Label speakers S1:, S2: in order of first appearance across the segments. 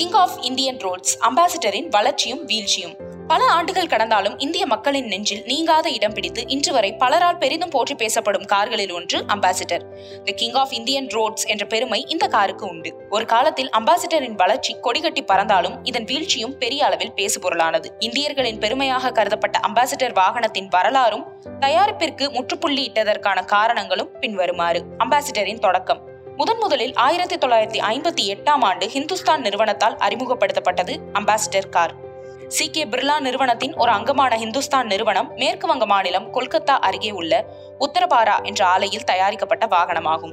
S1: King of Indian roads அம்பாசிடரின் வளர்ச்சியும் வீழ்ச்சியும். பல ஆண்டுகள் கடந்தாலும் இந்திய மக்களின் நெஞ்சில் நீங்காத இடம் பிடித்து இன்று வரை பலரால் பெரிதும் போற்றி பேசப்படும் கார்களில் ஒன்று ambassador the king of Indian roads என்ற பெருமை இந்த காருக்கு உண்டு. ஒரு காலத்தில் அம்பாசிடரின் வளர்ச்சி கொடிகட்டி பறந்தாலும் இதன் வீழ்ச்சியும் பெரிய அளவில் பேசுபொருளானது. இந்தியர்களின் பெருமையாக கருதப்பட்ட அம்பாசிடர் வாகனத்தின் வரலாறும் தயாரிப்பிற்கு முற்றுப்புள்ளி இட்டதற்கான காரணங்களும் பின்வருமாறு. அம்பாசிடரின் தொடக்கம். முதன் முதலில் ஆயிரத்தி தொள்ளாயிரத்தி ஐம்பத்தி எட்டாம் ஆண்டு ஹிந்துஸ்தான் நிறுவனத்தால் அறிமுகப்படுத்தப்பட்டது ambassador car. C. K. Birla நிறுவனத்தின் ஒரு அங்கமான ஹிந்துஸ்தான் நிறுவனம் மேற்கு வங்க மாநிலம் கொல்கத்தா அருகே உள்ள உத்தரபாரா என்ற ஆலையில் தயாரிக்கப்பட்ட வாகனமாகும்.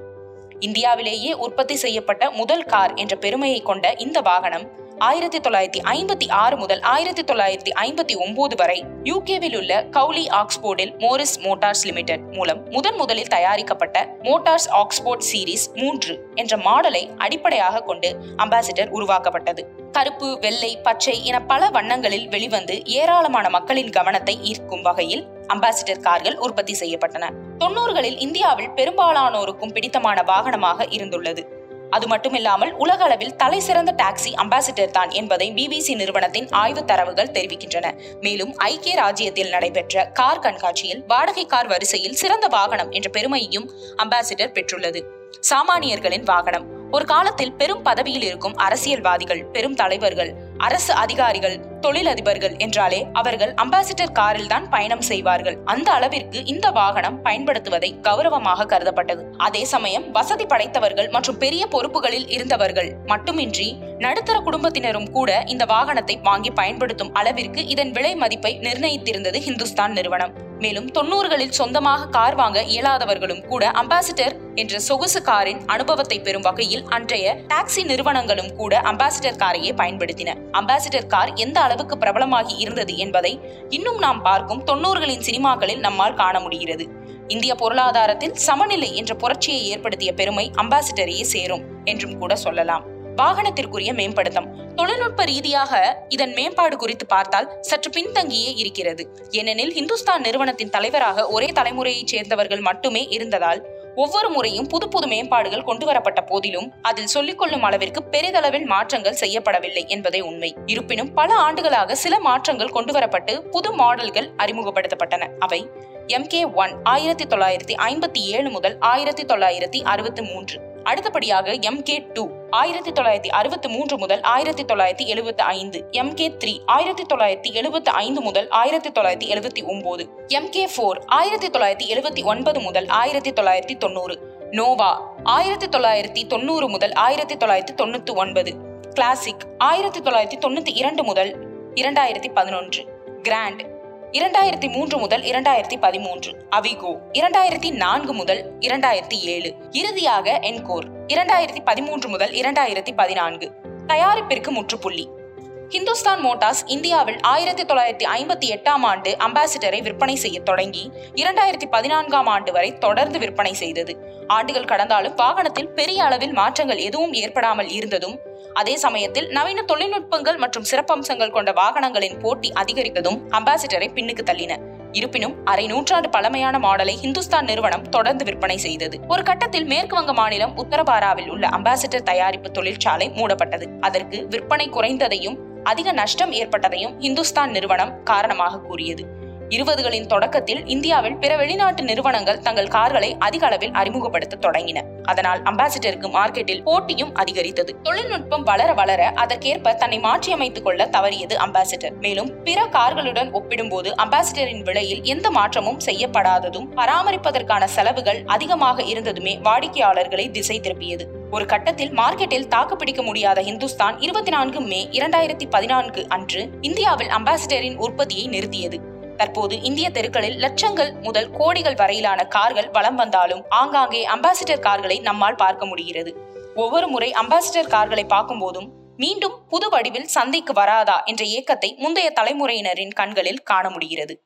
S1: இந்தியாவிலேயே உற்பத்தி செய்யப்பட்ட முதல் கார் என்ற பெருமையை கொண்ட இந்த வாகனம் ஆயிரத்தி தொள்ளாயிரத்தி ஐம்பத்தி ஆறு முதல் ஆயிரத்தி தொள்ளாயிரத்தி ஐம்பத்தி ஒன்பது வரை யூகேவில் உள்ள கவுலி ஆக்ஸ்போர்டில் மோரிஸ் மோட்டார்ஸ் லிமிடெட் மூலம் முதன் முதலில் தயாரிக்கப்பட்ட மோட்டார்ஸ் ஆக்ஸ்போர்ட் சீரிஸ் மூன்று என்ற மாடலை அடிப்படையாக கொண்டு அம்பாசிடர் உருவாக்கப்பட்டது. கருப்பு வெள்ளை பச்சை என பல வண்ணங்களில் வெளிவந்து ஏராளமான மக்களின் கவனத்தை ஈர்க்கும் வகையில் அம்பாசிடர் கார்கள் உற்பத்தி செய்யப்பட்டன. தொன்னூறுகளில் இந்தியாவில் பெரும்பாலானோருக்கும் பிடித்தமான வாகனமாக இருந்துள்ளது. அது மட்டுமில்லாமல் உலக அளவில் தலை சிறந்த டாக்ஸி அம்பாசிடர் தான் என்பதை பிபிசி நிறுவனத்தின் ஆய்வு தரவுகள் தெரிவிக்கின்றன. மேலும் ஐக்கிய ராஜ்யத்தில் நடைபெற்ற கார் கண்காட்சியில் வாடகை கார் வரிசையில் சிறந்த வாகனம் என்ற பெருமையையும் அம்பாசிடர் பெற்றுள்ளது. சாமானியர்களின் வாகனம். ஒரு காலத்தில் பெரும் பதவியில் இருக்கும் அரசியல்வாதிகள் பெரும் தலைவர்கள் அரசு அதிகாரிகள் தொழிலதிபர்கள் என்றாலே அவர்கள் அம்பாசிடர் காரில் தான் பயணம் செய்வார்கள். அந்த அளவிற்கு இந்த வாகனம் பயன்படுத்துவதை கௌரவமாக கருதப்பட்டது. அதே சமயம் வசதி படைத்தவர்கள் மற்றும் பெரிய பொறுப்புகளில் இருந்தவர்கள் மட்டுமின்றி நடுத்தர குடும்பத்தினரும் கூட இந்த வாகனத்தை வாங்கி பயன்படுத்தும் அளவிற்கு இதன் விலை மதிப்பை நிர்ணயித்திருந்தது ஹிந்துஸ்தான் நிறுவனம். மேலும் தொண்ணூறுகளில் சொந்தமாக கார் வாங்க இயலாதவர்களும் கூட அம்பாசிடர் என்ற சொகுசு காரின் அனுபவத்தை பெறும் வகையில் அன்றைய டாக்ஸி நிறுவனங்களும் கூட அம்பாசிடர் காரையே பயன்படுத்தின. அம்பாசிடர் கார் எந்த அளவுக்கு பிரபலமாகி இருந்தது என்பதை இன்னும் நாம் பார்க்கும் தொன்னூறுகளின் சினிமாக்களில் நம்மால் காண முடிகிறது. இந்திய பொருளாதாரத்தில் சமநிலை என்ற புரட்சியை ஏற்படுத்திய பெருமை அம்பாசிடரையே சேரும் என்றும் கூட சொல்லலாம். வாகனத்திற்குரிய மேம்படுத்தம். தொழில்நுட்ப ரீதியாக இதன் மேம்பாடு குறித்து பார்த்தால் சற்று பின்தங்கியே இருக்கிறது. ஏனெனில் ஹிந்துஸ்தான் நிறுவனத்தின் தலைவராக ஒரே தலைமுறையைச் சேர்ந்தவர்கள் மட்டுமே இருந்ததால் ஒவ்வொரு முறையும் புது புது மேம்பாடுகள் கொண்டு வரப்பட்ட போதிலும் அதில் சொல்லிக்கொள்ளும் அளவிற்கு பெரிதளவில் மாற்றங்கள் செய்யப்படவில்லை என்பதே உண்மை. இருப்பினும் பல ஆண்டுகளாக சில மாற்றங்கள் கொண்டு வரப்பட்டு புது மாடல்கள் அறிமுகப்படுத்தப்பட்டன. அவை எம் கே ஒன் ஆயிரத்தி தொள்ளாயிரத்தி ஐம்பத்தி ஏழு முதல் ஆயிரத்தி தொள்ளாயிரத்தி அறுபத்தி மூன்று. அடுத்தபடியாக எம் கே டூ ஆயிரத்தி தொள்ளாயிரத்தி அறுபத்தி மூன்று முதல் ஆயிரத்தி தொள்ளாயிரத்தி எழுபத்தி ஐந்து. எம் கே த்ரீ ஆயிரத்தி தொள்ளாயிரத்தி எழுபத்தி ஐந்து முதல் ஆயிரத்தி தொள்ளாயிரத்தி எழுபத்தி ஒன்பது எம் கே ஃபோர் ஆயிரத்தி தொள்ளாயிரத்தி எழுபத்தி ஒன்பது முதல் ஆயிரத்தி தொள்ளாயிரத்தி தொண்ணூறு. நோவா ஆயிரத்தி தொள்ளாயிரத்தி தொண்ணூறு முதல் ஆயிரத்தி தொள்ளாயிரத்தி தொண்ணூத்தி ஒன்பது. கிளாசிக் ஆயிரத்தி தொள்ளாயிரத்தி தொண்ணூத்தி இரண்டு முதல் இரண்டாயிரத்தி பதினொன்று. கிராண்ட் இரண்டாயிரத்தி மூன்று முதல் இரண்டாயிரத்தி பதிமூன்று அவிகோ. இரண்டாயிரத்தி நான்கு முதல் இரண்டாயிரத்தி ஏழு இறுதியாக என்கோர். இரண்டாயிரத்தி பதிமூன்று முதல் இரண்டாயிரத்தி பதினான்கு தயாரிப்பிற்கு முற்றுப்புள்ளி. ஹிந்துஸ்தான் மோட்டார்ஸ் இந்தியாவில் ஆயிரத்தி தொள்ளாயிரத்தி ஐம்பத்தி எட்டாம் ஆண்டு அம்பாசிடரை விற்பனை செய்ய தொடங்கி இரண்டாயிரத்தி பதினான்காம் ஆண்டு வரை தொடர்ந்து விற்பனை செய்தது. ஆண்டுகள் கடந்தாலும் வாகனத்தில் பெரிய அளவில் மாற்றங்கள் எதுவும் ஏற்படாமல் இருந்ததும் அதே சமயத்தில் நவீன தொழில்நுட்பங்கள் மற்றும் சிறப்பம்சங்கள் கொண்ட வாகனங்களின் போட்டி அதிகரித்ததும் அம்பாசிடரை பின்னுக்கு தள்ளின. இருப்பினும் அரை நூற்றாண்டு பழமையான மாடலை ஹிந்துஸ்தான் நிறுவனம் தொடர்ந்து விற்பனை செய்தது. ஒரு கட்டத்தில் மேற்கு வங்க மாநிலம் உத்தரபாராவில் உள்ள அம்பாசிடர் தயாரிப்பு தொழிற்சாலை மூடப்பட்டது. அதற்கு விற்பனை குறைந்ததையும் அதிக நஷ்டம் ஏற்பட்டதையும் ஹிந்துஸ்தான் நிறுவனம் காரணமாக கூறியது. இருபதுகளின் தொடக்கத்தில் இந்தியாவில் பிற வெளிநாட்டு நிறுவனங்கள் தங்கள் கார்களை அதிக அளவில் அறிமுகப்படுத்த தொடங்கின. அதனால் அம்பாசிடருக்கு மார்க்கெட்டில் போட்டியும் அதிகரித்தது. தொழில்நுட்பம் வளர வளர அதற்கேற்ப தன்னை மாற்றியமைத்துக் கொள்ள தவறியது அம்பாசிடர். மேலும் பிற கார்களுடன் ஒப்பிடும்போது அம்பாசிடரின் விலையில் எந்த மாற்றமும் செய்யப்படாததும் பராமரிப்பதற்கான செலவுகள் அதிகமாக இருந்ததுமே வாடிக்கையாளர்களை திசை திருப்பியது. ஒரு கட்டத்தில் மார்க்கெட்டில் தாக்குப்பிடிக்க முடியாத ஹிந்துஸ்தான் இருபத்தி நான்கு மே இரண்டாயிரத்தி பதினான்கு அன்று இந்தியாவில் அம்பாசிடரின் உற்பத்தியை நிறுத்தியது. தற்போது இந்திய தெருக்களில் லட்சங்கள் முதல் கோடிகள் வரையிலான கார்கள் வலம் வந்தாலும் ஆங்காங்கே அம்பாசிடர் கார்களை நம்மால் பார்க்க முடிகிறது. ஒவ்வொரு முறை அம்பாசிடர் கார்களை பார்க்கும் போதும் மீண்டும் புது வடிவில் சந்தைக்கு வராதா என்ற ஏக்கத்தை முந்தைய தலைமுறையினரின் கண்களில் காண முடிகிறது.